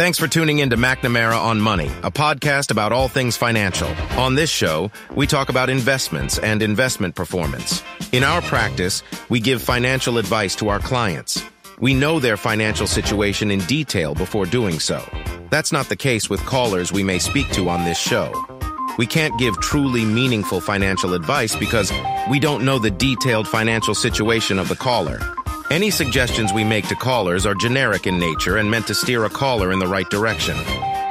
Thanks for tuning in to McNamara on Money, a podcast about all things financial. On this show, we talk about investments and investment performance. In our practice, we give financial advice to our clients. We know their financial situation in detail before doing so. That's not the case with callers we may speak to on this show. We can't give truly meaningful financial advice because we don't know the detailed financial situation of the caller. Any suggestions we make to callers are generic in nature and meant to steer a caller in the right direction.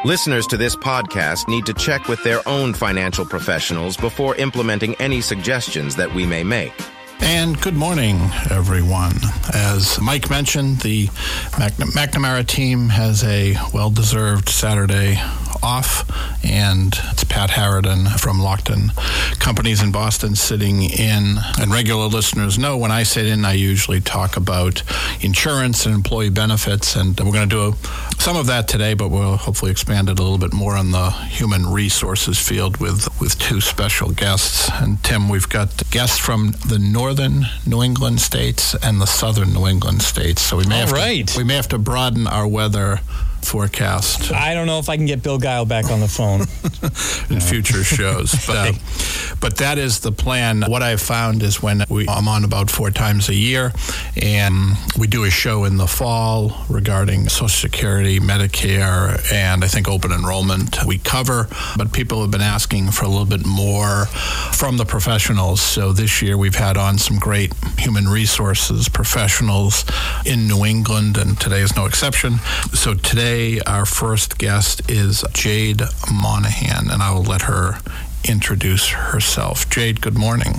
Listeners to this podcast need to check with their own financial professionals before implementing any suggestions that we may make. And good morning, everyone. As Mike mentioned, the McNamara team has a well deserved Saturday off, and it's Pat Haraden from Lockton Companies in Boston sitting in. And regular listeners know when I sit in, I usually talk about insurance and employee benefits, and we're going to do a, some of that today, but we'll hopefully expand it a little bit more on the human resources field with with two special guests. And Tim, we've got guests from the northern New England states and the southern New England states, so we may All have right. to, we may have to broaden our weather forecast I don't know if I can get Bill Guile back on the phone. in future shows. But, uh, but that is the plan. What I've found is when we, I'm on about four times a year, and we do a show in the fall regarding Social Security, Medicare, and I think open enrollment we cover. But people have been asking for a little bit more from the professionals. So this year we've had on some great human resources professionals in New England, and today is no exception. So today our first guest is Jade Monahan, and I will let her introduce herself. Jade, good morning.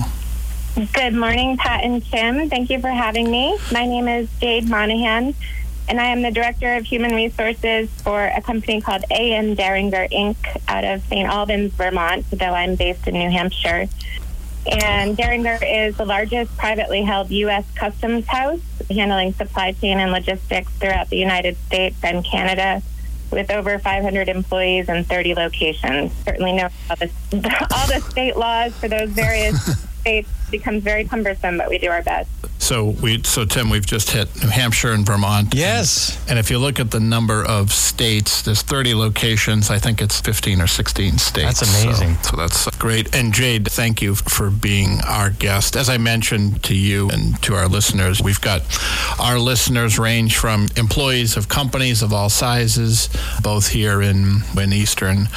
Good morning, Pat and Tim. Thank you for having me. My name is Jade Monahan, and I am the Director of Human Resources for a company called A.N. Deringer Inc. out of St. Albans, Vermont, though I'm based in New Hampshire. And Deringer is the largest privately held U.S. customs house, handling supply chain and logistics throughout the United States and Canada, with over 500 employees and 30 locations. Certainly know all the, all the state laws for those various states becomes very cumbersome, but we do our best. So we, so Tim, we've just hit New Hampshire and Vermont. yes. And if you look at the number of states, there's 30 locations. I think it's 15 or 16 states. That's amazing. So, so that's great. And Jade, thank you for being our guest. As I mentioned to you and to our listeners, we've got our listeners range from employees of companies of all sizes, both here in, in Eastern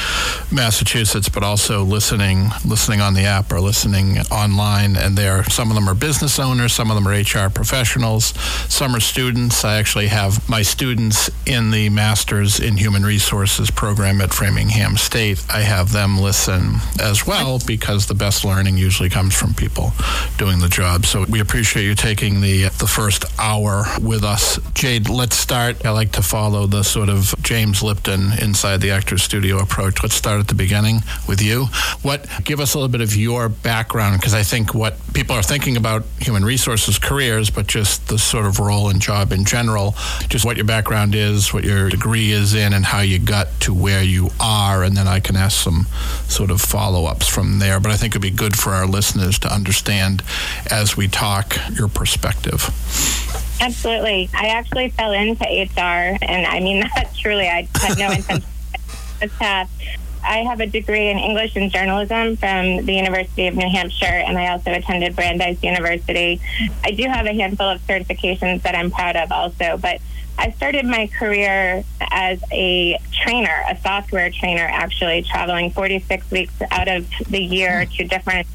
Massachusetts, but also listening listening on the app or listening online. And there, some of them are business owners, some of them are HR professionals, some are students. I actually have my students in the Masters in Human Resources program at Framingham State. I have them listen as well because the best learning usually comes from people doing the job. So we appreciate you taking the the first hour with us. Jade, let's start. I like to follow the sort of James Lipton inside the actor's studio approach. Let's start at the beginning with you. What give us a little bit of your background because I think what people are thinking about human resources careers, but just the sort of role and job in general, just what your background is, what your degree is in, and how you got to where you are, and then I can ask some sort of follow ups from there. But I think it'd be good for our listeners to understand as we talk your perspective. Absolutely. I actually fell into HR, and I mean that truly. I had no intention of this path. I have a degree in English and journalism from the University of New Hampshire, and I also attended Brandeis University. I do have a handful of certifications that I'm proud of also, but I started my career as a trainer, a software trainer, actually, traveling 46 weeks out of the year to different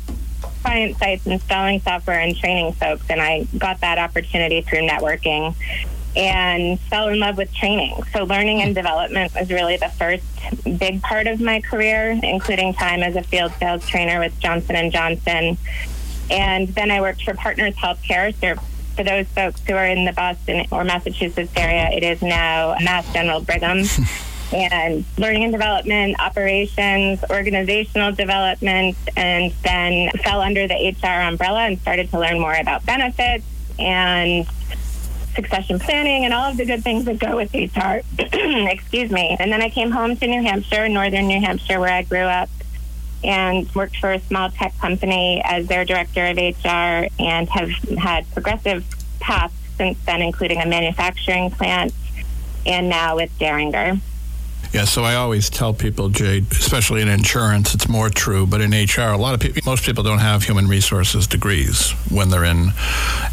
client sites installing software and training folks. And I got that opportunity through networking and fell in love with training. So learning and development was really the first big part of my career, including time as a field sales trainer with Johnson and Johnson. And then I worked for Partners Healthcare. So for those folks who are in the Boston or Massachusetts area, it is now Mass General Brigham. and learning and development, operations, organizational development, and then fell under the HR umbrella and started to learn more about benefits and succession planning and all of the good things that go with HR. Excuse me. And then I came home to New Hampshire, northern New Hampshire, where I grew up, and worked for a small tech company as their director of HR and have had progressive paths since then, including a manufacturing plant and now with Deringer. Yeah, so I always tell people, Jade, especially in insurance, it's more true, but in HR, a lot of people, most people don't have human resources degrees when they're in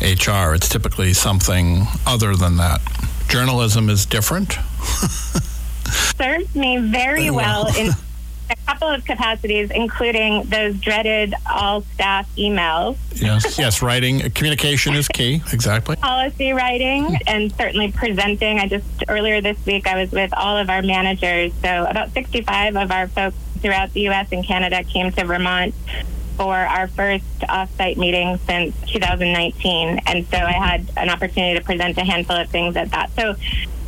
HR. It's typically something other than that. Journalism is different. Serves me very well in a couple of capacities, including those dreaded all staff emails. Yes, yes, writing, uh, communication is key. Exactly. Policy writing and certainly presenting. I just earlier this week I was with all of our managers. So about 65 of our folks throughout the U.S. and Canada came to Vermont for our first off-site meeting since 2019, and so I had an opportunity to present a handful of things at that. So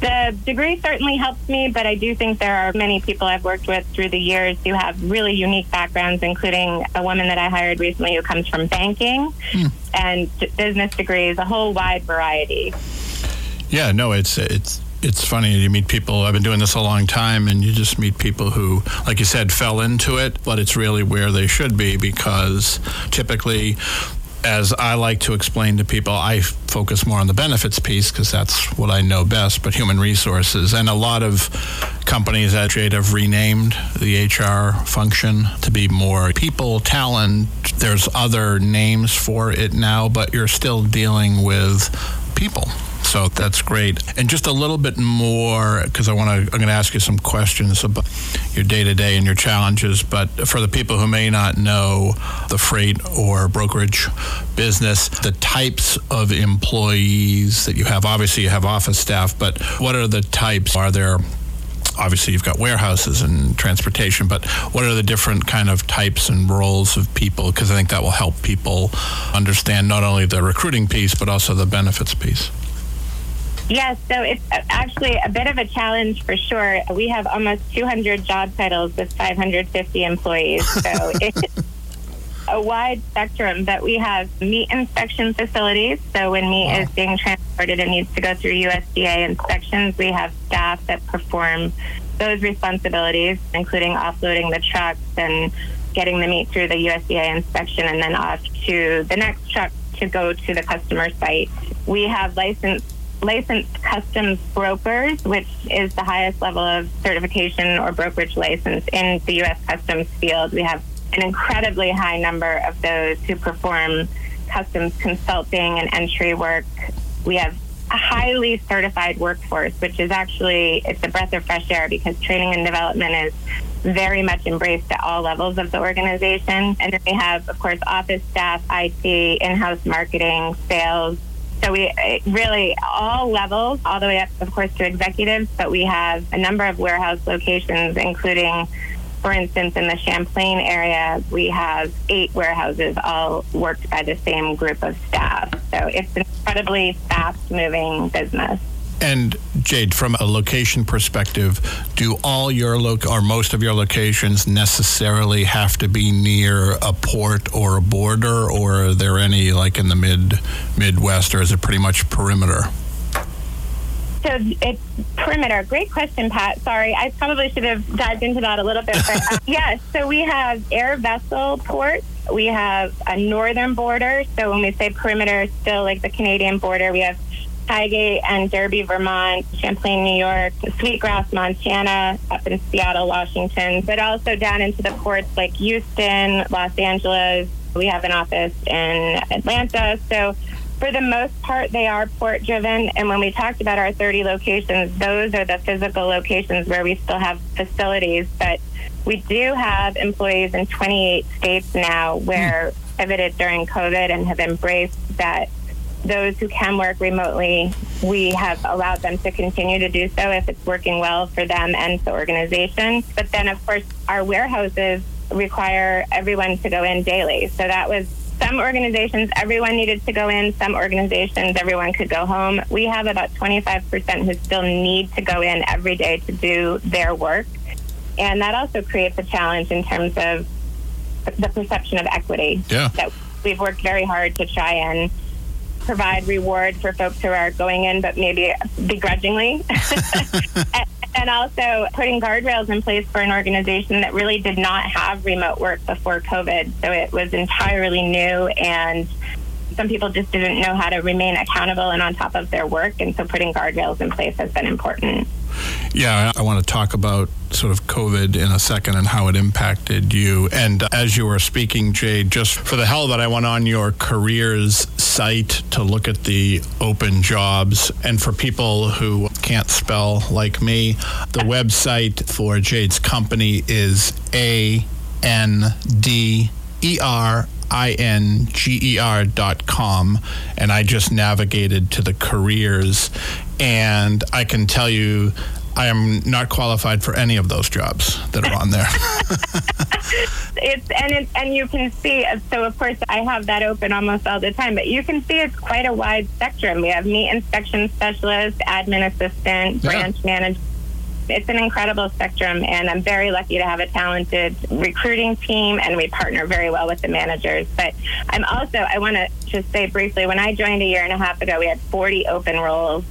the degree certainly helps me, but I do think there are many people I've worked with through the years who have really unique backgrounds, including a woman that I hired recently who comes from banking hmm. and business degrees, a whole wide variety. Yeah, no, it's it's it's funny you meet people i've been doing this a long time and you just meet people who like you said fell into it but it's really where they should be because typically as I like to explain to people, I focus more on the benefits piece because that's what I know best, but human resources. And a lot of companies at Jade have renamed the HR function to be more people, talent. There's other names for it now, but you're still dealing with people. So that's great. And just a little bit more, because I want to, I'm going to ask you some questions about your day to day and your challenges. But for the people who may not know the freight or brokerage business, the types of employees that you have, obviously you have office staff, but what are the types? Are there obviously you've got warehouses and transportation, but what are the different kind of types and roles of people? Because I think that will help people understand not only the recruiting piece, but also the benefits piece. Yes, so it's actually a bit of a challenge for sure. We have almost 200 job titles with 550 employees. So it's a wide spectrum, but we have meat inspection facilities. So when meat wow. is being transported and needs to go through USDA inspections, we have staff that perform those responsibilities, including offloading the trucks and getting the meat through the USDA inspection and then off to the next truck to go to the customer site. We have licensed licensed customs brokers, which is the highest level of certification or brokerage license in the U.S. customs field. We have an incredibly high number of those who perform customs consulting and entry work. We have a highly certified workforce, which is actually it's a breath of fresh air because training and development is very much embraced at all levels of the organization. And then we have, of course, office staff, IT, in-house marketing, sales, so we uh, really all levels, all the way up, of course, to executives. But we have a number of warehouse locations, including, for instance, in the Champlain area, we have eight warehouses, all worked by the same group of staff. So it's an incredibly fast-moving business. And Jade, from a location perspective, do all your lo- or most of your locations necessarily have to be near a port or a border, or are there any like in the mid Midwest, or is it pretty much perimeter? So it's perimeter. Great question, Pat. Sorry, I probably should have dived into that a little bit. But uh, yes, so we have air vessel ports. We have a northern border. So when we say perimeter, still like the Canadian border, we have Highgate and Derby, Vermont, Champlain, New York, Sweetgrass, Montana, up in Seattle, Washington, but also down into the ports like Houston, Los Angeles. We have an office in Atlanta. So for the most part, they are port driven. And when we talked about our 30 locations, those are the physical locations where we still have facilities. But we do have employees in 28 states now where hmm. pivoted during COVID and have embraced that those who can work remotely, we have allowed them to continue to do so if it's working well for them and the organization. But then, of course, our warehouses require everyone to go in daily. So that was some organizations, everyone needed to go in. Some organizations, everyone could go home. We have about 25% who still need to go in every day to do their work. And that also creates a challenge in terms of the perception of equity. Yeah. That we've worked very hard to try and provide reward for folks who are going in, but maybe begrudgingly. and, also putting guardrails in place for an organization that really did not have remote work before COVID. So it was entirely new and some people just didn't know how to remain accountable and on top of their work. And so putting guardrails in place has been important. Yeah, I want to talk about sort of COVID in a second and how it impacted you. And uh, as you were speaking, Jade, just for the hell that I went on your careers site to look at the open jobs. And for people who can't spell like me, the website for Jade's company is A N D E R I-N-G-E-R dot com and I just navigated to the careers and I can tell you I am not qualified for any of those jobs that are on there. it's and it, and you can see so of course I have that open almost all the time, but you can see it's quite a wide spectrum. We have meat inspection specialist, admin assistant, yeah. branch manager. It's an incredible spectrum, and I'm very lucky to have a talented recruiting team, and we partner very well with the managers. But I'm also, I want to just say briefly, when I joined a year and a half ago, we had 40 open roles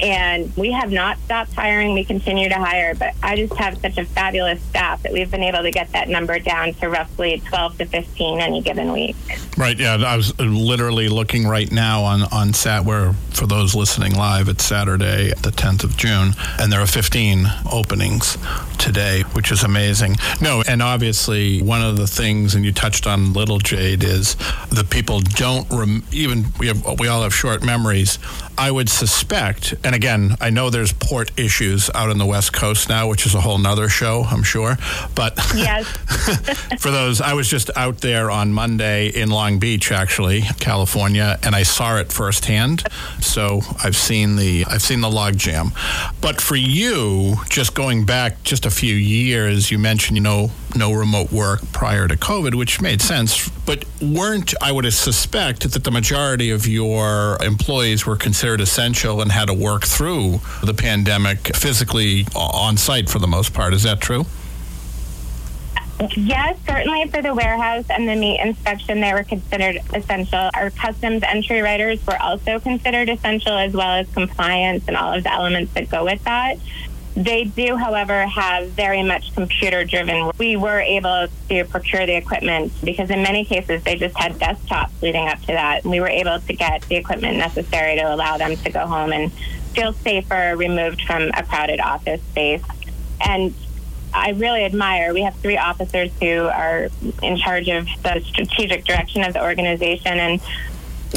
and we have not stopped hiring. We continue to hire, but I just have such a fabulous staff that we've been able to get that number down to roughly 12 to 15 any given week. Right. Yeah. I was literally looking right now on, on SAT, where for those listening live, it's Saturday, the 10th of June, and there are 15 openings today, which is amazing. No, and obviously, one of the things, and you touched on Little Jade, is the people don't rem- even, we, have, we all have short memories. I would suspect, and again, I know there's port issues out on the West Coast now, which is a whole nother show, I'm sure. But yes. for those, I was just out there on Monday in Long Beach, actually, California, and I saw it firsthand. So I've seen the I've seen the logjam. But for you, just going back just a few years, you mentioned you know no remote work prior to COVID, which made sense. But weren't I would suspect that the majority of your employees were considered essential and had to work through the pandemic physically on site for the most part. Is that true? Yes, certainly for the warehouse and the meat inspection, they were considered essential. Our customs entry writers were also considered essential, as well as compliance and all of the elements that go with that. They do, however, have very much computer driven. We were able to procure the equipment because in many cases they just had desktops leading up to that. We were able to get the equipment necessary to allow them to go home and feel safer, removed from a crowded office space. And I really admire. We have three officers who are in charge of the strategic direction of the organization, and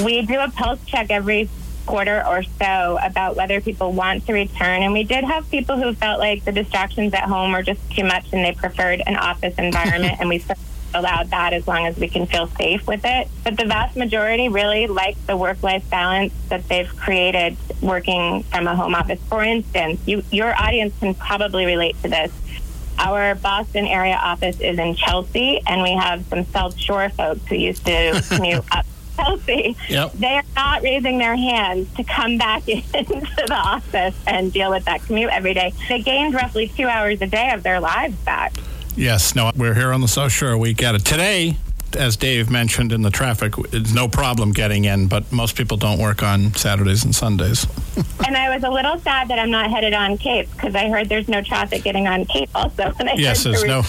we do a pulse check every quarter or so about whether people want to return. And we did have people who felt like the distractions at home were just too much and they preferred an office environment. and we allowed that as long as we can feel safe with it. But the vast majority really like the work life balance that they've created working from a home office. For instance, you, your audience can probably relate to this. Our Boston area office is in Chelsea, and we have some South Shore folks who used to commute up Chelsea, yep. they are not raising their hands to come back into the office and deal with that commute every day. They gained roughly two hours a day of their lives back. Yes, no, we're here on the South Shore. We get it. Today, as Dave mentioned in the traffic, it's no problem getting in, but most people don't work on Saturdays and Sundays. and I was a little sad that I'm not headed on Cape because I heard there's no traffic getting on Cape also. yes, there's no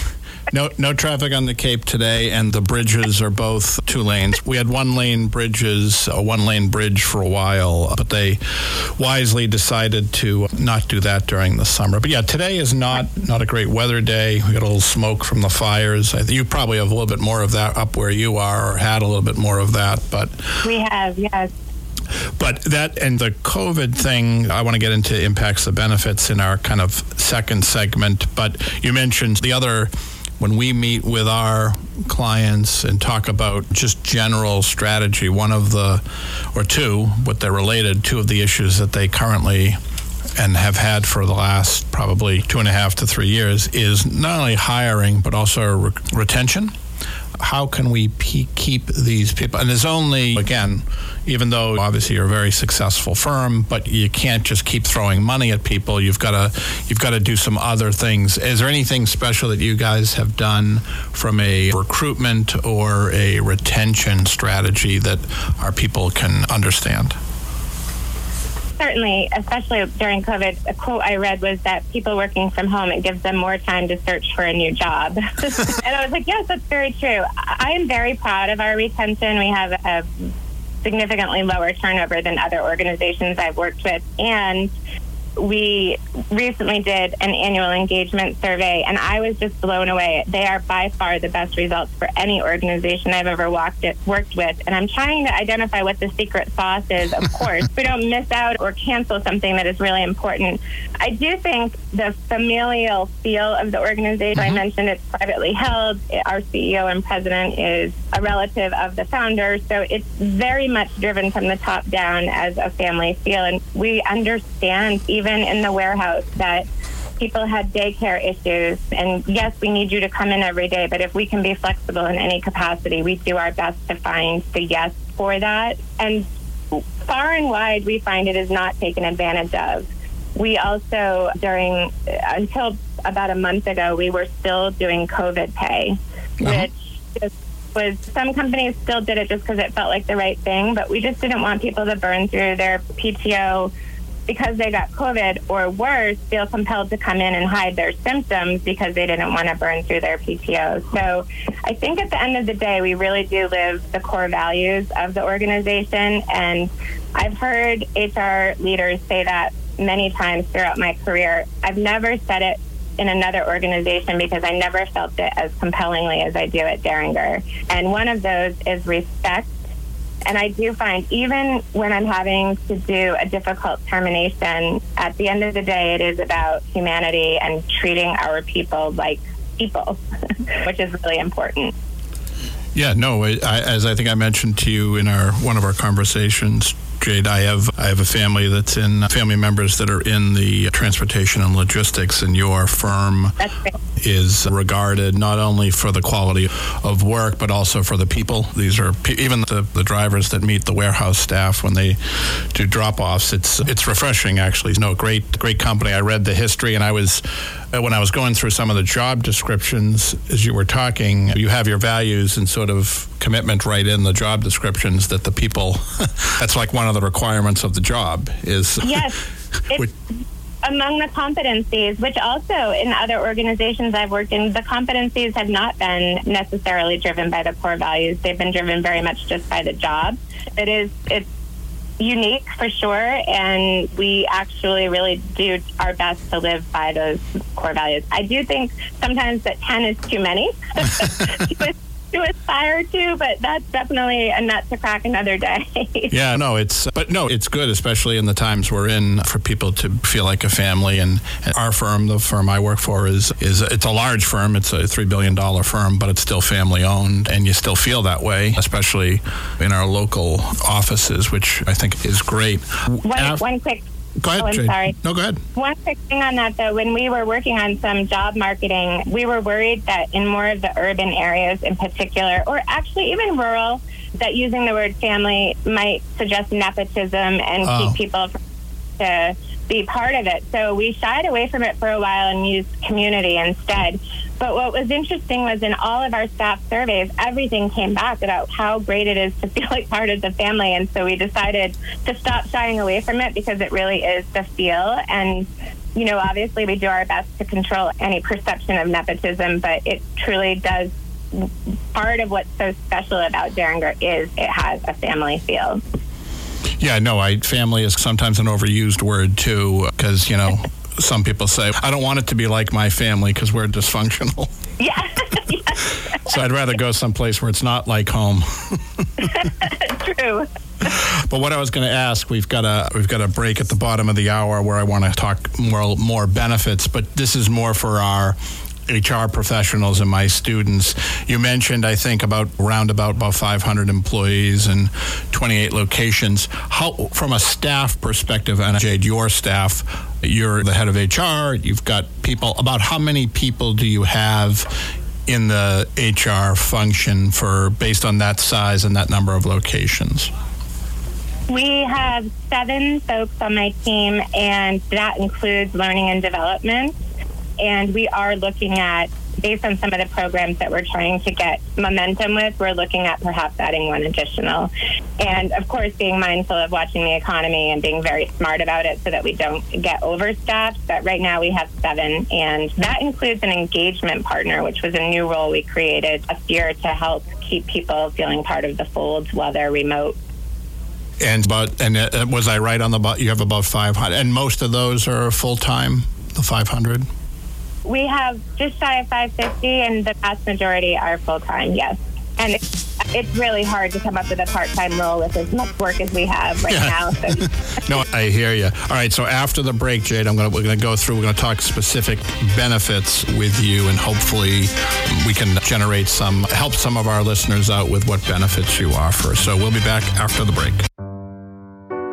no, no traffic on the Cape today, and the bridges are both two lanes. We had one lane bridges, a one lane bridge for a while, but they wisely decided to not do that during the summer. But yeah, today is not not a great weather day. We got a little smoke from the fires. I, you probably have a little bit more of that up where you are, or had a little bit more of that. But we have, yes. But that and the COVID thing, I want to get into impacts the benefits in our kind of second segment. But you mentioned the other when we meet with our clients and talk about just general strategy, one of the, or two, but they're related, two of the issues that they currently and have had for the last probably two and a half to three years is not only hiring, but also re- retention how can we keep these people? And there's only, again, even though obviously you're a very successful firm, but you can't just keep throwing money at people. You've got to you've got to do some other things. Is there anything special that you guys have done from a recruitment or a retention strategy that our people can understand? Certainly, especially during COVID, a quote I read was that people working from home, it gives them more time to search for a new job. and I was like, yes, that's very true. I am very proud of our retention. We have a significantly lower turnover than other organizations I've worked with. And we recently did an annual engagement survey, and I was just blown away. They are by far the best results for any organization I've ever walked it, worked with. And I'm trying to identify what the secret sauce is, of course. we don't miss out or cancel something that is really important. I do think the familial feel of the organization, mm-hmm. I mentioned it's privately held. Our CEO and president is a relative of the founder. So it's very much driven from the top down as a family feel. And we understand, even in the warehouse, that people had daycare issues. And yes, we need you to come in every day, but if we can be flexible in any capacity, we do our best to find the yes for that. And far and wide, we find it is not taken advantage of. We also, during until about a month ago, we were still doing COVID pay, uh-huh. which was some companies still did it just because it felt like the right thing, but we just didn't want people to burn through their PTO because they got COVID or worse, feel compelled to come in and hide their symptoms because they didn't want to burn through their PTO. So I think at the end of the day, we really do live the core values of the organization. And I've heard HR leaders say that many times throughout my career. I've never said it in another organization because I never felt it as compellingly as I do at Deringer. And one of those is respect and I do find even when I'm having to do a difficult termination, at the end of the day, it is about humanity and treating our people like people, which is really important. Yeah, no, I, as I think I mentioned to you in our one of our conversations, Jade, I have I have a family that's in family members that are in the transportation and logistics, and your firm is regarded not only for the quality of work but also for the people. These are even the, the drivers that meet the warehouse staff when they do drop offs. It's it's refreshing actually. No, great great company. I read the history, and I was uh, when I was going through some of the job descriptions as you were talking. You have your values and sort of commitment right in the job descriptions that the people. that's like one of the requirements of the job is yes. which, among the competencies, which also in other organizations I've worked in, the competencies have not been necessarily driven by the core values. They've been driven very much just by the job. It is it's unique for sure, and we actually really do our best to live by those core values. I do think sometimes that ten is too many. to aspire to, but that's definitely a nut to crack another day. yeah, no, it's but no, it's good, especially in the times we're in, for people to feel like a family. And, and our firm, the firm I work for, is is it's a large firm. It's a three billion dollar firm, but it's still family owned, and you still feel that way, especially in our local offices, which I think is great. One, Af- one quick Go ahead. Oh, I'm Jade. sorry. No, go ahead. One quick thing on that, though. When we were working on some job marketing, we were worried that in more of the urban areas in particular, or actually even rural, that using the word family might suggest nepotism and oh. keep people from to be part of it. So we shied away from it for a while and used community instead. But what was interesting was in all of our staff surveys, everything came back about how great it is to feel like part of the family. And so we decided to stop shying away from it because it really is the feel. And, you know, obviously we do our best to control any perception of nepotism, but it truly does. Part of what's so special about Deringer is it has a family feel. Yeah, no, I family is sometimes an overused word too, because you know some people say, I don't want it to be like my family because we're dysfunctional. Yeah. so I'd rather go someplace where it's not like home. True. But what I was going to ask, we've got a we've got a break at the bottom of the hour where I want to talk more more benefits, but this is more for our HR professionals and my students. You mentioned, I think, about roundabout about 500 employees and 28 locations. How, from a staff perspective, and Jade, your staff, you're the head of HR. You've got people. About how many people do you have in the HR function for based on that size and that number of locations? We have seven folks on my team, and that includes learning and development and we are looking at based on some of the programs that we're trying to get momentum with, we're looking at perhaps adding one additional. And of course, being mindful of watching the economy and being very smart about it so that we don't get overstaffed. But right now we have seven, and that includes an engagement partner, which was a new role we created last year to help keep people feeling part of the fold while they're remote. And about and uh, was I right on the you have about 500 and most of those are full time the 500 We have just shy of 550, and the vast majority are full time. Yes, and it's, really hard to come up with a part time role with as much work as we have right Yeah. now. So No, I hear you. All right, so after the break, Jade, I'm gonna we're gonna go through. We're gonna talk specific benefits with you, and hopefully we can generate some help some of our listeners out with what benefits you offer. So we'll be back after the break.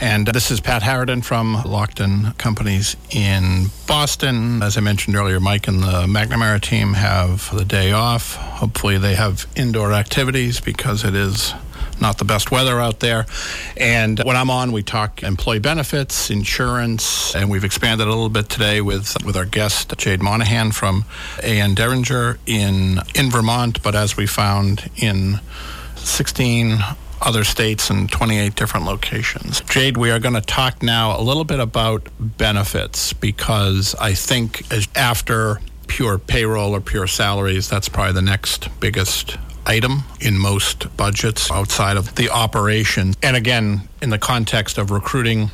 And this is Pat Haraden from Lockton Companies in Boston. As I mentioned earlier, Mike and the McNamara team have the day off. Hopefully, they have indoor activities because it is not the best weather out there. And when I'm on, we talk employee benefits, insurance, and we've expanded a little bit today with with our guest Jade Monahan from A.N. Deringer in in Vermont. But as we found in 16 other states and 28 different locations. Jade, we are going to talk now a little bit about benefits because I think after pure payroll or pure salaries, that's probably the next biggest item in most budgets outside of the operation. And again, in the context of recruiting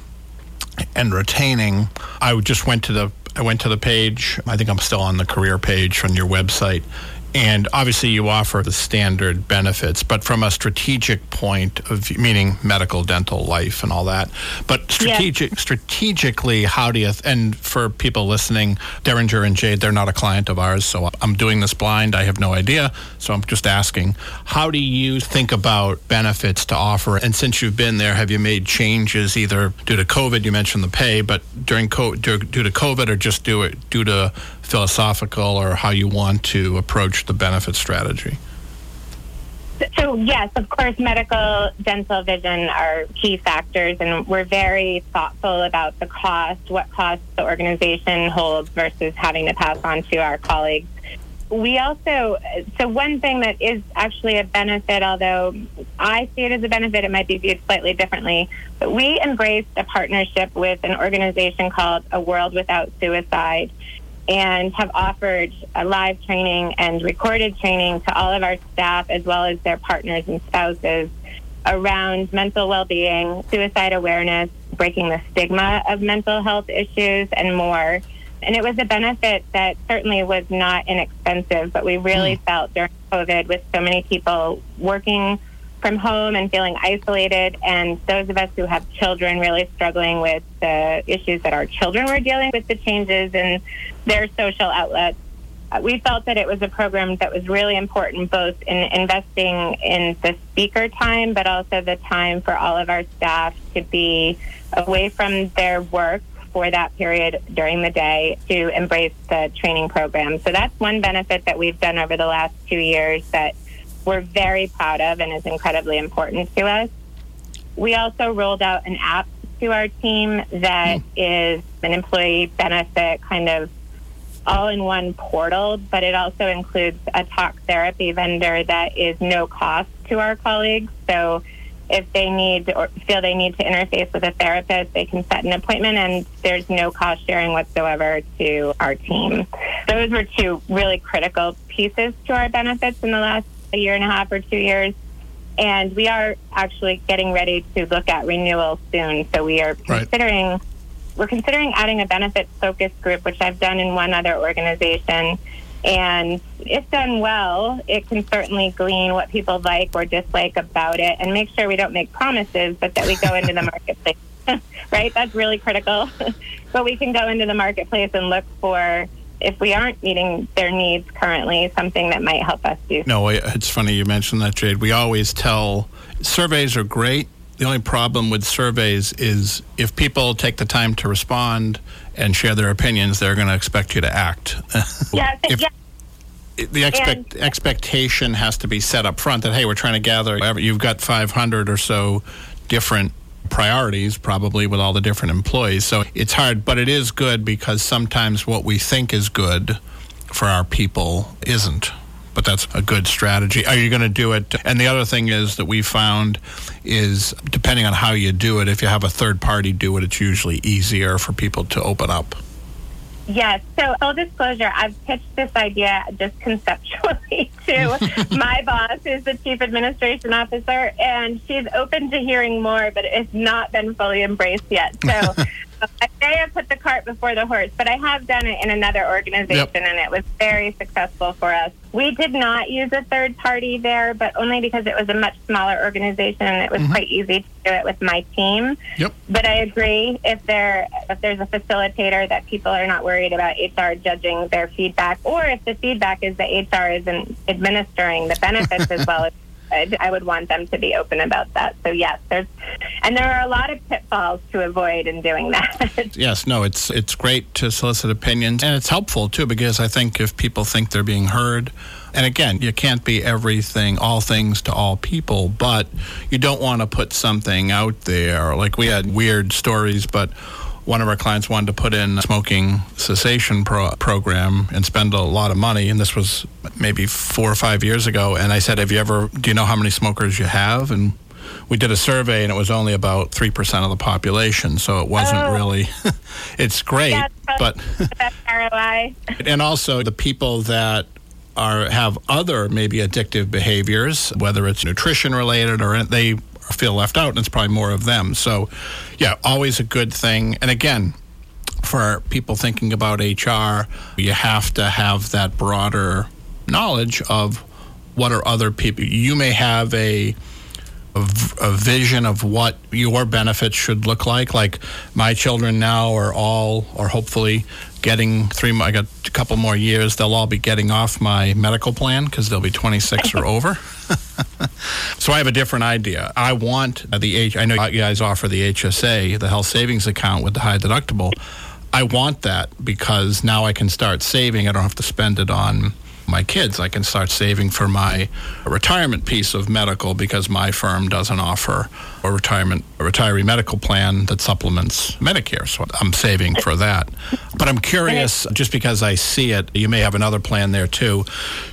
and retaining, I just went to the I went to the page. I think I'm still on the career page on your website. And obviously, you offer the standard benefits, but from a strategic point of meaning medical, dental, life, and all that. But strategic, strategically, how do you? And for people listening, Deringer and Jade, they're not a client of ours, so I'm doing this blind. I have no idea, so I'm just asking. How do you think about benefits to offer? And since you've been there, have you made changes either due to COVID? You mentioned the pay, but during co- due due to COVID, or just due due to philosophical or how you want to approach the benefit strategy? So, yes, of course, medical, dental, vision are key factors, and we're very thoughtful about the cost, what cost the organization holds versus having to pass on to our colleagues. We also, so one thing that is actually a benefit, although I see it as a benefit, it might be viewed slightly differently, but we embraced a partnership with an organization called A World Without Suicide and have offered a live training and recorded training to all of our staff as well as their partners and spouses around mental well-being, suicide awareness, breaking the stigma of mental health issues and more. And it was a benefit that certainly was not inexpensive, but we really hmm. felt during COVID with so many people working from home and feeling isolated, and those of us who have children really struggling with the issues that our children were dealing with, the changes in their social outlets. Uh, We felt that it was a program that was really important, both in investing in the speaker time, but also the time for all of our staff to be away from their work for that period during the day to embrace the training program. So that's one benefit that we've done over the last two years that we're very proud of and is incredibly important to us. We also rolled out an app to our team that is an employee benefit kind of all in one portal, but it also includes a talk therapy vendor that is no cost to our colleagues. So if they need or feel they need to interface with a therapist, they can set an appointment and there's no cost sharing whatsoever to our team. Those were two really critical pieces to our benefits in the last year and a half or two years. And we are actually getting ready to look at renewal soon. So we are Right. considering we're considering adding a benefits focus group, which I've done in one other organization. And if done well, it can certainly glean what people like or dislike about it and make sure we don't make promises, but that we go into the marketplace. right? That's really critical. but we can go into the marketplace and look for, if we aren't meeting their needs currently, something that might help us do No, it's funny you mentioned that, Jade. We always tell surveys are great. The only problem with surveys is if people take the time to respond and share their opinions, they're going to expect you to act. Yeah, If- yeah. the expect, expectation has to be set up front that hey, we're trying to gather. You've got 500 or so different priorities probably with all the different employees. So it's hard, but it is good because sometimes what we think is good for our people isn't. But that's a good strategy. Are you going to do it? And the other thing is that we found is depending on how you do it, if you have a third party do it, it's usually easier for people to open up. Yes. So, full disclosure, I've pitched this idea just conceptually to my boss, who's the chief administration officer, and she's open to hearing more, but it's not been fully embraced yet. So, I may have put the cart before the horse, but I have done it in another organization, yep. and it was very successful for us. We did not use a third party there, but only because it was a much smaller organization and it was mm-hmm. quite easy to do it with my team. Yep. But I agree if there if there's a facilitator that people are not worried about HR judging their feedback, or if the feedback is that HR isn't administering the benefits as well as I would want them to be open about that. So yes, there's and there are a lot of pitfalls to avoid in doing that. yes, no, it's it's great to solicit opinions and it's helpful too because I think if people think they're being heard and again, you can't be everything, all things to all people, but you don't want to put something out there. Like we had weird stories, but one of our clients wanted to put in a smoking cessation pro- program and spend a lot of money. And this was maybe four or five years ago. And I said, Have you ever, do you know how many smokers you have? And we did a survey and it was only about 3% of the population. So it wasn't oh. really, it's great. Yeah, but, ROI. and also the people that are have other maybe addictive behaviors, whether it's nutrition related or they feel left out, and it's probably more of them. So, yeah, always a good thing. And again, for people thinking about HR, you have to have that broader knowledge of what are other people. You may have a a, vision of what your benefits should look like. Like my children now are all, or hopefully, getting three. I got a couple more years. They'll all be getting off my medical plan because they'll be 26 or over. so I have a different idea. I want uh, the H. I know you guys offer the HSA, the health savings account with the high deductible. I want that because now I can start saving. I don't have to spend it on my kids. I can start saving for my retirement piece of medical because my firm doesn't offer a retirement a retiree medical plan that supplements Medicare. So I'm saving for that. But I'm curious, just because I see it, you may have another plan there too.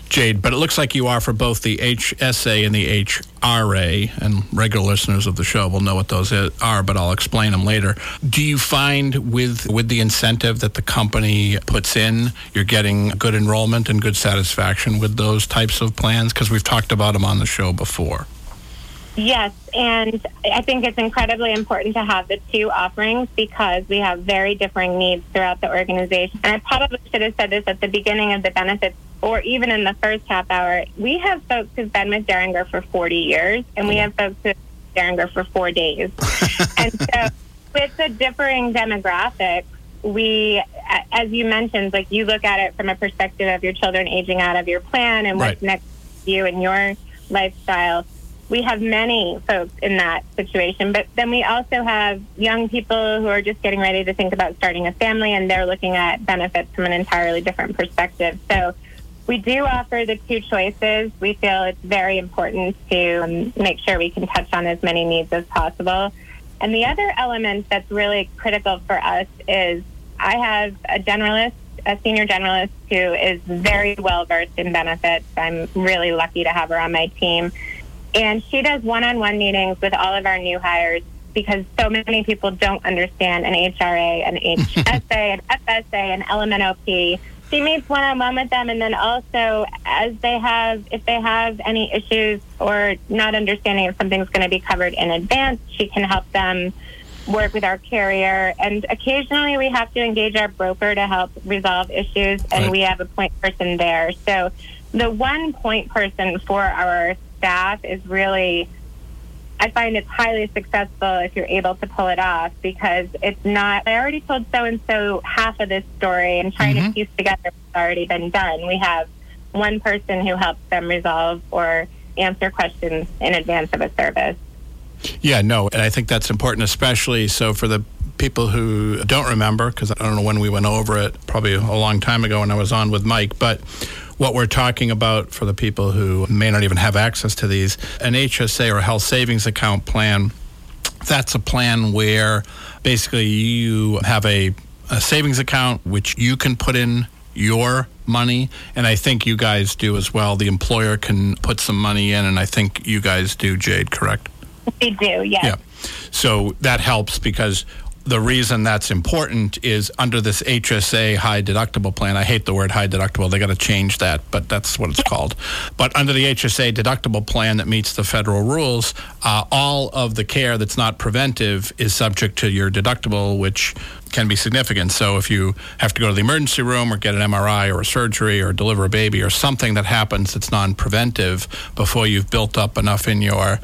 Jade, but it looks like you offer both the HSA and the HRA, and regular listeners of the show will know what those are, but I'll explain them later. Do you find with with the incentive that the company puts in, you're getting good enrollment and good satisfaction with those types of plans? Because we've talked about them on the show before. Yes, and I think it's incredibly important to have the two offerings because we have very differing needs throughout the organization. And I probably should have said this at the beginning of the benefits or even in the first half hour, we have folks who've been with Deringer for 40 years, and we have folks who've been with Deringer for four days. and so, with the differing demographics, we, as you mentioned, like you look at it from a perspective of your children aging out of your plan and what's right. next to you and your lifestyle. We have many folks in that situation, but then we also have young people who are just getting ready to think about starting a family and they're looking at benefits from an entirely different perspective. So, we do offer the two choices. We feel it's very important to um, make sure we can touch on as many needs as possible. And the other element that's really critical for us is I have a generalist, a senior generalist who is very well versed in benefits. I'm really lucky to have her on my team. And she does one on one meetings with all of our new hires because so many people don't understand an HRA, an HSA, an FSA, an LMNOP she meets one on one with them and then also as they have if they have any issues or not understanding if something's going to be covered in advance she can help them work with our carrier. And occasionally we have to engage our broker to help resolve issues and right. we have a point person there. So the one point person for our staff is really I find it's highly successful if you're able to pull it off because it's not, I already told so and so half of this story and trying mm-hmm. to piece together what's already been done. We have one person who helps them resolve or answer questions in advance of a service. Yeah, no, and I think that's important, especially so for the people who don't remember, because I don't know when we went over it, probably a long time ago when I was on with Mike, but what we're talking about for the people who may not even have access to these an HSA or health savings account plan That's a plan where basically you have a, a savings account which you can put in your money and i think you guys do as well. The employer can put some money in and i think you guys do jade correct? We do yes. Yeah. So that helps because the reason that's important is under this HSA high deductible plan. I hate the word high deductible. They got to change that, but that's what it's called. But under the HSA deductible plan that meets the federal rules, uh, all of the care that's not preventive is subject to your deductible, which can be significant. So if you have to go to the emergency room or get an MRI or a surgery or deliver a baby or something that happens that's non-preventive before you've built up enough in your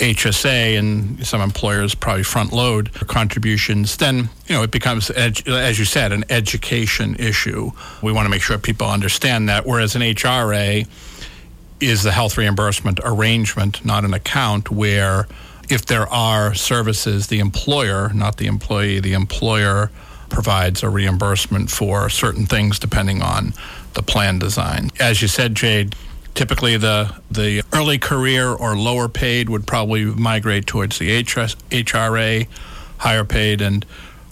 HSA and some employers probably front load contributions, then you know it becomes, as you said, an education issue. We want to make sure people understand that. Whereas an HRA is the health reimbursement arrangement, not an account where if there are services, the employer, not the employee, the employer provides a reimbursement for certain things depending on the plan design. As you said, Jade, typically the the early career or lower paid would probably migrate towards the HRA, higher paid, and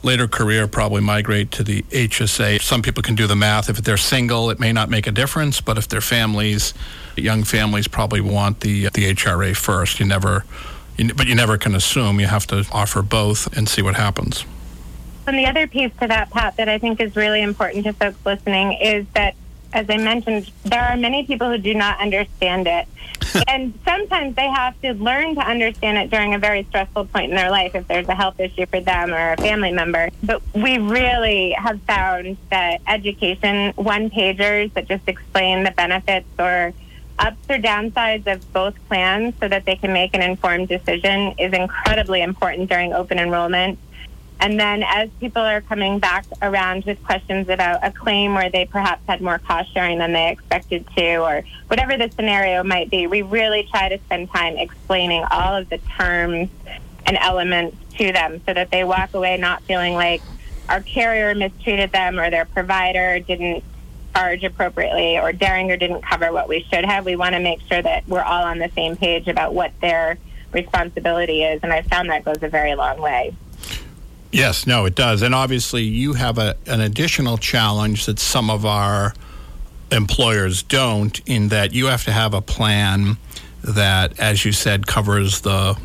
later career probably migrate to the HSA. Some people can do the math. If they're single, it may not make a difference, but if they're families, young families probably want the the HRA first. You never, but you never can assume. You have to offer both and see what happens. And the other piece to that, Pat, that I think is really important to folks listening is that as I mentioned, there are many people who do not understand it. and sometimes they have to learn to understand it during a very stressful point in their life if there's a health issue for them or a family member. But we really have found that education, one pagers that just explain the benefits or ups or downsides of both plans so that they can make an informed decision is incredibly important during open enrollment. And then as people are coming back around with questions about a claim where they perhaps had more cost sharing than they expected to, or whatever the scenario might be, we really try to spend time explaining all of the terms and elements to them so that they walk away not feeling like our carrier mistreated them or their provider didn't charge appropriately or Deringer didn't cover what we should have. We want to make sure that we're all on the same page about what their responsibility is. And I found that goes a very long way. Yes, no, it does. And obviously, you have a, an additional challenge that some of our employers don't, in that you have to have a plan that, as you said, covers the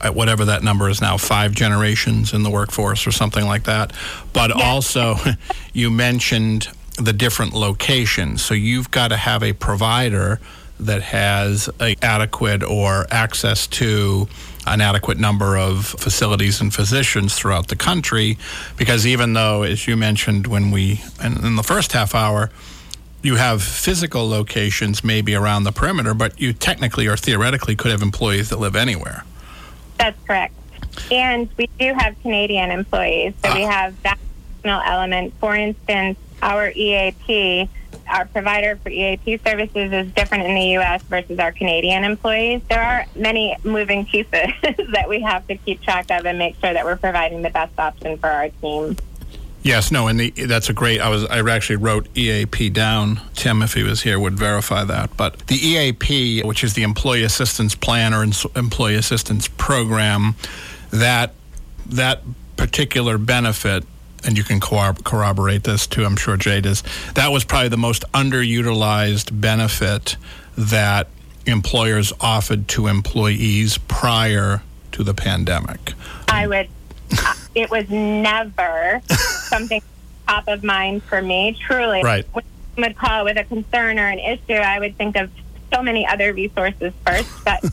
uh, whatever that number is now, five generations in the workforce or something like that. But yes. also, you mentioned the different locations. So you've got to have a provider that has a adequate or access to an adequate number of facilities and physicians throughout the country because even though as you mentioned when we in, in the first half hour you have physical locations maybe around the perimeter but you technically or theoretically could have employees that live anywhere. That's correct. And we do have canadian employees. So we ah. have that element. For instance our eap our provider for EAP services is different in the U.S. versus our Canadian employees. There are many moving pieces that we have to keep track of and make sure that we're providing the best option for our team. Yes, no, and the, that's a great. I was I actually wrote EAP down. Tim, if he was here, would verify that. But the EAP, which is the Employee Assistance Plan or Employee Assistance Program, that that particular benefit and you can corroborate this too, I'm sure Jade is, that was probably the most underutilized benefit that employers offered to employees prior to the pandemic. I would, uh, it was never something top of mind for me, truly. Right. When would call with a concern or an issue, I would think of so many other resources first, but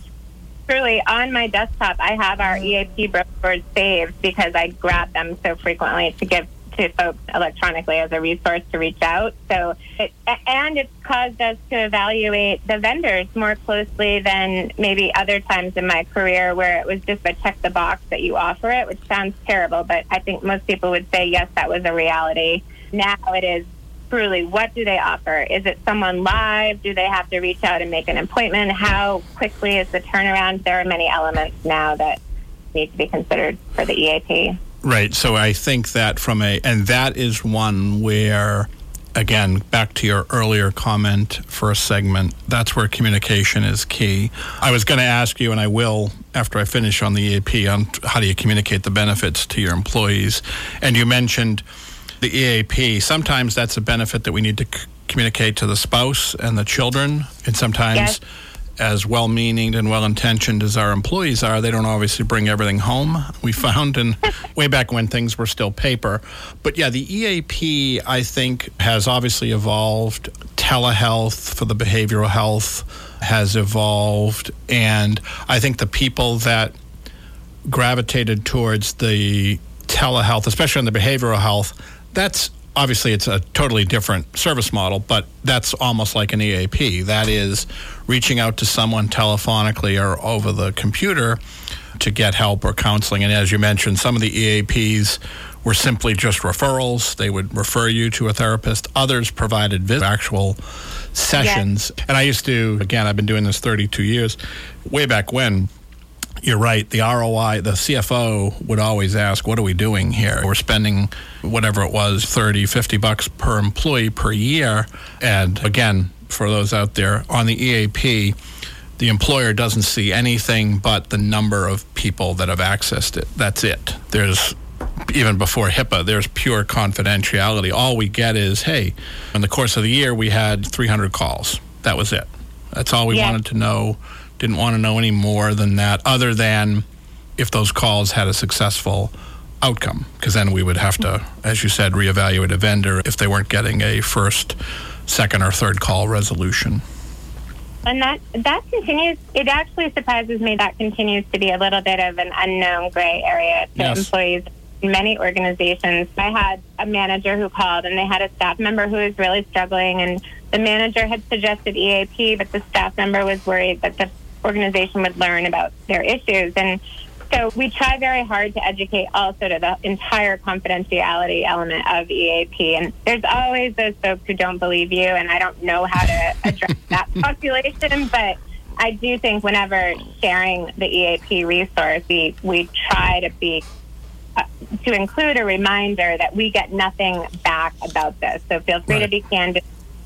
truly on my desktop, I have our mm. EAP brochures saved because I grab them so frequently to give to folks electronically as a resource to reach out. So, it, and it's caused us to evaluate the vendors more closely than maybe other times in my career where it was just a check the box that you offer it, which sounds terrible, but I think most people would say yes, that was a reality. Now it is truly what do they offer? Is it someone live? Do they have to reach out and make an appointment? How quickly is the turnaround? There are many elements now that need to be considered for the EAP. Right. So I think that from a, and that is one where again, back to your earlier comment, first segment, that's where communication is key. I was going to ask you, and I will after I finish on the EAP, on how do you communicate the benefits to your employees. And you mentioned the EAP. Sometimes that's a benefit that we need to c- communicate to the spouse and the children, and sometimes. Yes as well meaning and well intentioned as our employees are, they don't obviously bring everything home. We found in way back when things were still paper. But yeah, the EAP, I think, has obviously evolved. Telehealth for the behavioral health has evolved. And I think the people that gravitated towards the telehealth, especially on the behavioral health, that's obviously it's a totally different service model, but that's almost like an EAP. That is reaching out to someone telephonically or over the computer to get help or counseling. And as you mentioned, some of the EAPs were simply just referrals. They would refer you to a therapist. Others provided actual sessions. Yes. And I used to, again, I've been doing this 32 years. Way back when, you're right. The ROI, the CFO would always ask, what are we doing here? We're spending whatever it was, 30, 50 bucks per employee per year. And again, for those out there on the EAP, the employer doesn't see anything but the number of people that have accessed it. That's it. There's even before HIPAA, there's pure confidentiality. All we get is, hey, in the course of the year, we had 300 calls. That was it. That's all we yeah. wanted to know didn't want to know any more than that, other than if those calls had a successful outcome, because then we would have to, as you said, reevaluate a vendor if they weren't getting a first, second, or third call resolution. And that that continues. It actually surprises me that continues to be a little bit of an unknown gray area to yes. employees in many organizations. I had a manager who called, and they had a staff member who was really struggling, and the manager had suggested EAP, but the staff member was worried that the organization would learn about their issues. And so we try very hard to educate also to the entire confidentiality element of EAP. And there's always those folks who don't believe you, and I don't know how to address that population, but I do think whenever sharing the EAP resource, we, we try to be uh, to include a reminder that we get nothing back about this. So feel free right. to be candid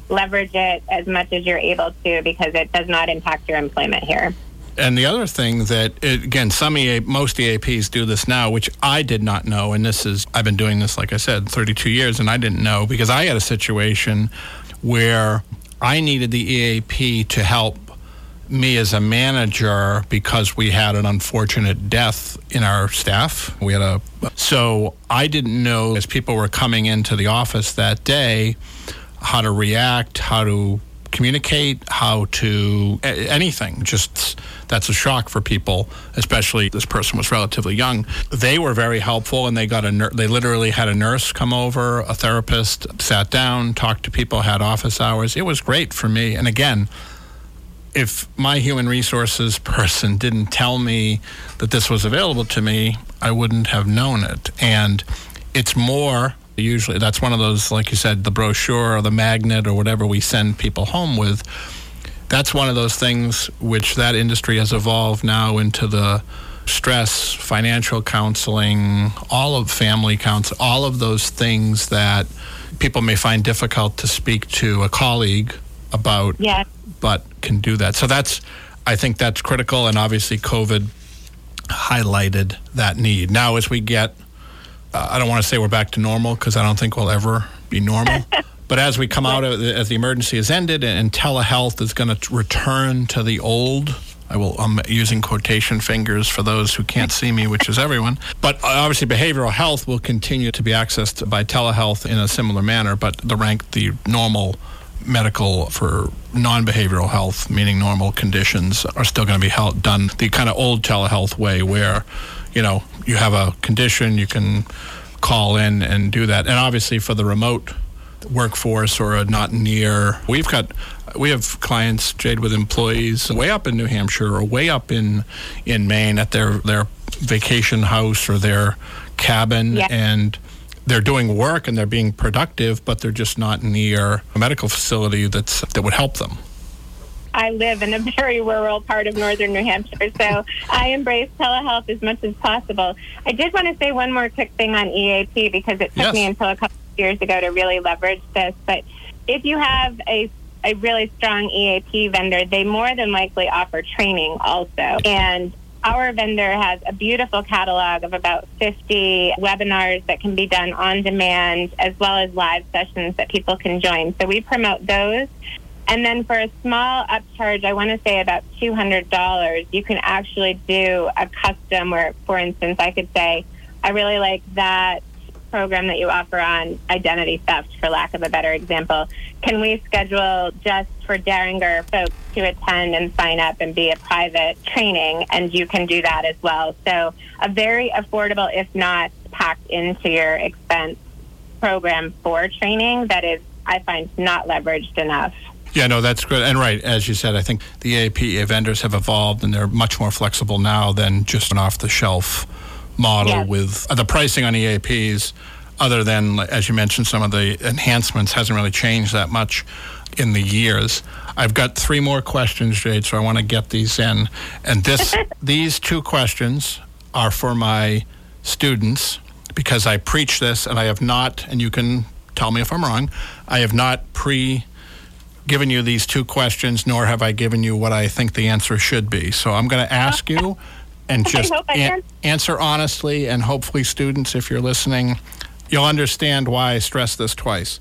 leverage it as much as you're able to because it does not impact your employment here. And the other thing that, it, again, some EA, most EAPs do this now, which I did not know. And this is, I've been doing this, like I said, 32 years, and I didn't know because I had a situation where I needed the EAP to help me as a manager because we had an unfortunate death in our staff. We had a so I didn't know as people were coming into the office that day how to react, how to communicate, how to anything. Just that's a shock for people, especially this person was relatively young. They were very helpful, and they got a they literally had a nurse come over, a therapist sat down, talked to people, had office hours. It was great for me. And again, if my human resources person didn't tell me that this was available to me, I wouldn't have known it. And it's more Usually, that's one of those, like you said, the brochure or the magnet or whatever we send people home with. That's one of those things which that industry has evolved now into the stress, financial counseling, all of family counseling, all of those things that people may find difficult to speak to a colleague about, yeah. but can do that. So that's, I think that's critical, and obviously COVID highlighted that need. Now, as we get I don't want to say we're back to normal because I don't think we'll ever be normal. but as we come out of as the emergency has ended and telehealth is going to return to the old I will. I'm using quotation fingers for those who can't see me, which is everyone. But uh, obviously, behavioral health will continue to be accessed by telehealth in a similar manner. But the rank, the normal medical for non-behavioral health, meaning normal conditions, are still going to be held, done the kind of old telehealth way, where you know you have a condition, you can call in and do that. And obviously, for the remote workforce or a not near, we've got we have clients, Jade, with employees way up in New Hampshire or way up in in Maine at their their vacation house or their cabin, yeah. and they're doing work and they're being productive, but they're just not near a medical facility that's that would help them. I live in a very rural part of northern New Hampshire, so I embrace telehealth as much as possible. I did want to say one more quick thing on EAP because it took yes. me until a couple of years ago to really leverage this. But if you have a a really strong EAP vendor, they more than likely offer training also. And our vendor has a beautiful catalog of about 50 webinars that can be done on demand, as well as live sessions that people can join. So we promote those. And then for a small upcharge, I want to say about $200, you can actually do a custom where, for instance, I could say, I really like that program that you offer on identity theft, for lack of a better example. Can we schedule just for Deringer folks to attend and sign up and be a private training? And you can do that as well. So, a very affordable, if not packed into your expense program for training that is, I find, not leveraged enough. Yeah, no, that's good. And right, as you said, I think the EAP vendors have evolved and they're much more flexible now than just an off the shelf model Yes. with uh, the pricing on EAPs, other than, as you mentioned, some of the enhancements hasn't really changed that much in the years. I've got three more questions, Jade, so I want to get these in. And this, these two questions are for my students because I preach this and I have not, and you can tell me if I'm wrong, I have not pre given you these two questions, nor have I given you what I think the answer should be. So I'm going to ask you and just hope I an- answer honestly, and hopefully, students, if you're listening, you'll understand why I stress this twice.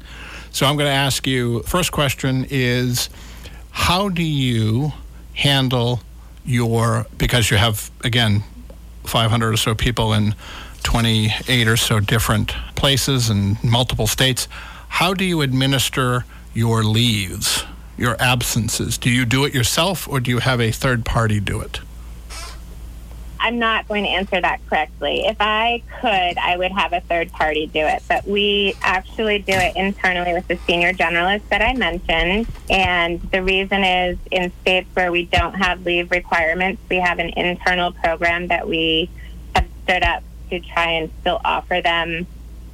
So I'm going to ask you first question is how do you handle your, because you have, again, 500 or so people in 28 or so different places and multiple states. How do you administer your leaves, your absences? Do you do it yourself or do you have a third party do it? I'm not going to answer that correctly. If I could, I would have a third party do it, but we actually do it internally with the senior generalist that I mentioned. And the reason is in states where we don't have leave requirements, we have an internal program that we have stood up to try and still offer them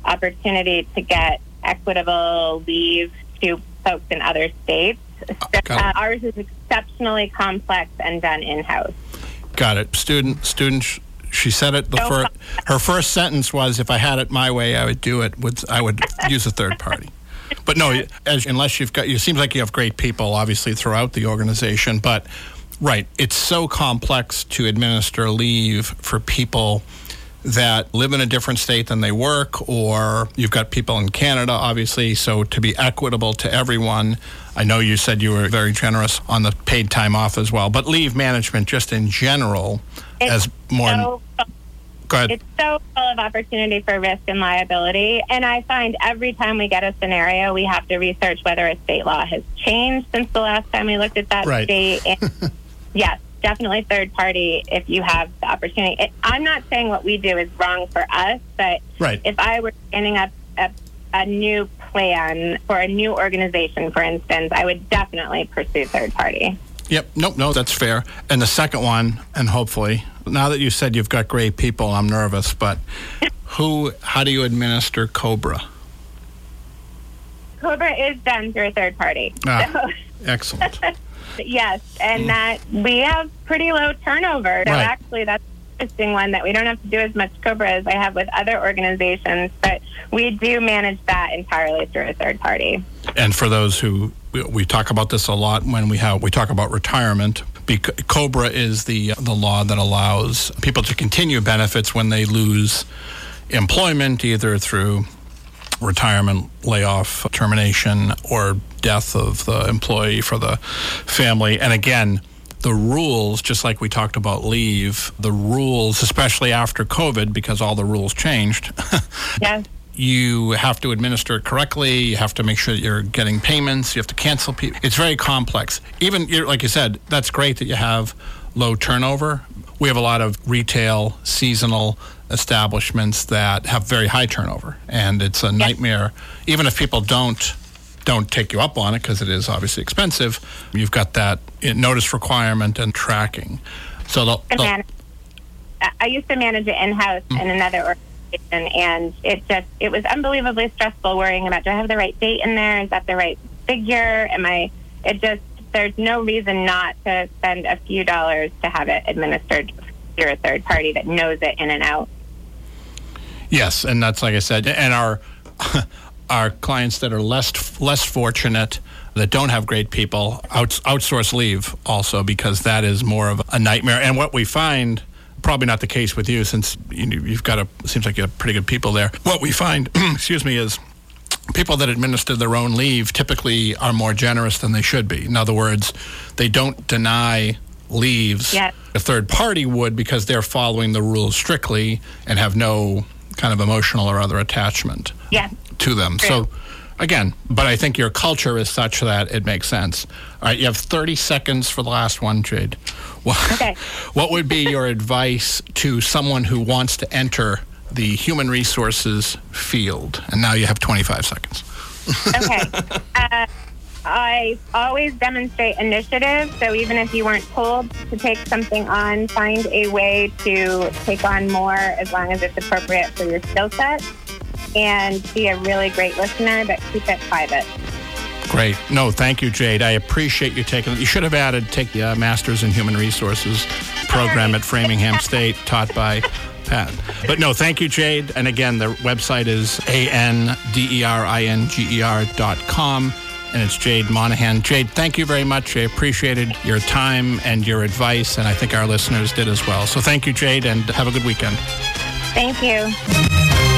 opportunity to get equitable leave to folks in other states. So, uh, ours is exceptionally complex and done in house. Got it. Student, student. sh- She said it. The fir- her first sentence was, "If I had it my way, I would do it. With I would use a third party." But no, as unless you've got, you seems like you have great people, obviously throughout the organization. But right, it's so complex to administer leave for people that live in a different state than they work, or you've got people in Canada, obviously. So to be equitable to everyone, I know you said you were very generous on the paid time off as well, but leave management just in general It's as more. so go ahead. It's so full of opportunity for risk and liability. And I find every time we get a scenario, we have to research whether a state law has changed since the last time we looked at that Right. state. And yes, definitely third party if you have the opportunity. It, I'm not saying what we do is wrong for us, but Right. if I were standing up a, a new plan for a new organization, for instance, I would definitely pursue third party. Yep. Nope. No, that's fair. And the second one, and hopefully, now that you said you've got great people, I'm nervous. But who? How do you administer Cobra? Cobra is done through a third party. Ah. So, Excellent. Yes, and mm. that we have pretty low turnover. So Right. actually, that's an interesting one that we don't have to do as much COBRA as I have with other organizations, but we do manage that entirely through a third party. and for those who we, we talk about this a lot when we have we talk about retirement. Because Cobra is the the law that allows people to continue benefits when they lose employment, either through retirement, layoff, termination, or death of the employee for the family. And again, the rules, just like we talked about leave, the rules, especially after COVID, because all the rules changed. Yes. you have to administer it correctly. You have to make sure that you're getting payments. You have to cancel people. It's very complex. Even like you said, that's great that you have low turnover. We have a lot of retail, seasonal establishments that have very high turnover, and it's a nightmare. Even if people don't don't take you up on it because it is obviously expensive, you've got that uh, notice requirement and tracking. So the, And the- man- I- I used to manage it in house in another organization, and it just it was unbelievably stressful worrying about do I have the right date in there? Is that the right figure? Am I? It just there's no reason not to spend a few dollars to have it administered through a third party that knows it in and out. Yes, and that's like I said, and our our clients that are less less fortunate that don't have great people outs, outsource leave also because that is more of a nightmare. And what we find, probably not the case with you since you, you've got a seems like you have pretty good people there. What we find, excuse me, is people that administer their own leave typically are more generous than they should be. In other words, they don't deny leaves. Yes. A third party would because they're following the rules strictly and have no kind of emotional or other attachment to them. True. So, again, but I think your culture is such that it makes sense. All right, you have 30 seconds for the last one, Jade. What, Okay. what would be your advice to someone who wants to enter the human resources field? And now you have 25 seconds. Okay. uh, I always demonstrate initiative. So even if you weren't told to take something on, find a way to take on more as long as it's appropriate for your skill set. And be a really great listener, but keep it private. Great. No, thank you, Jade. I appreciate you taking. it. You should have added take the uh, Masters in Human Resources program at Framingham State, taught by Pat. But no, thank you, Jade. And again, the website is a n d e r i n g e r dot com, and it's Jade Monahan. Jade, thank you very much. I appreciated your time and your advice, and I think our listeners did as well. So thank you, Jade, and have a good weekend. Thank you.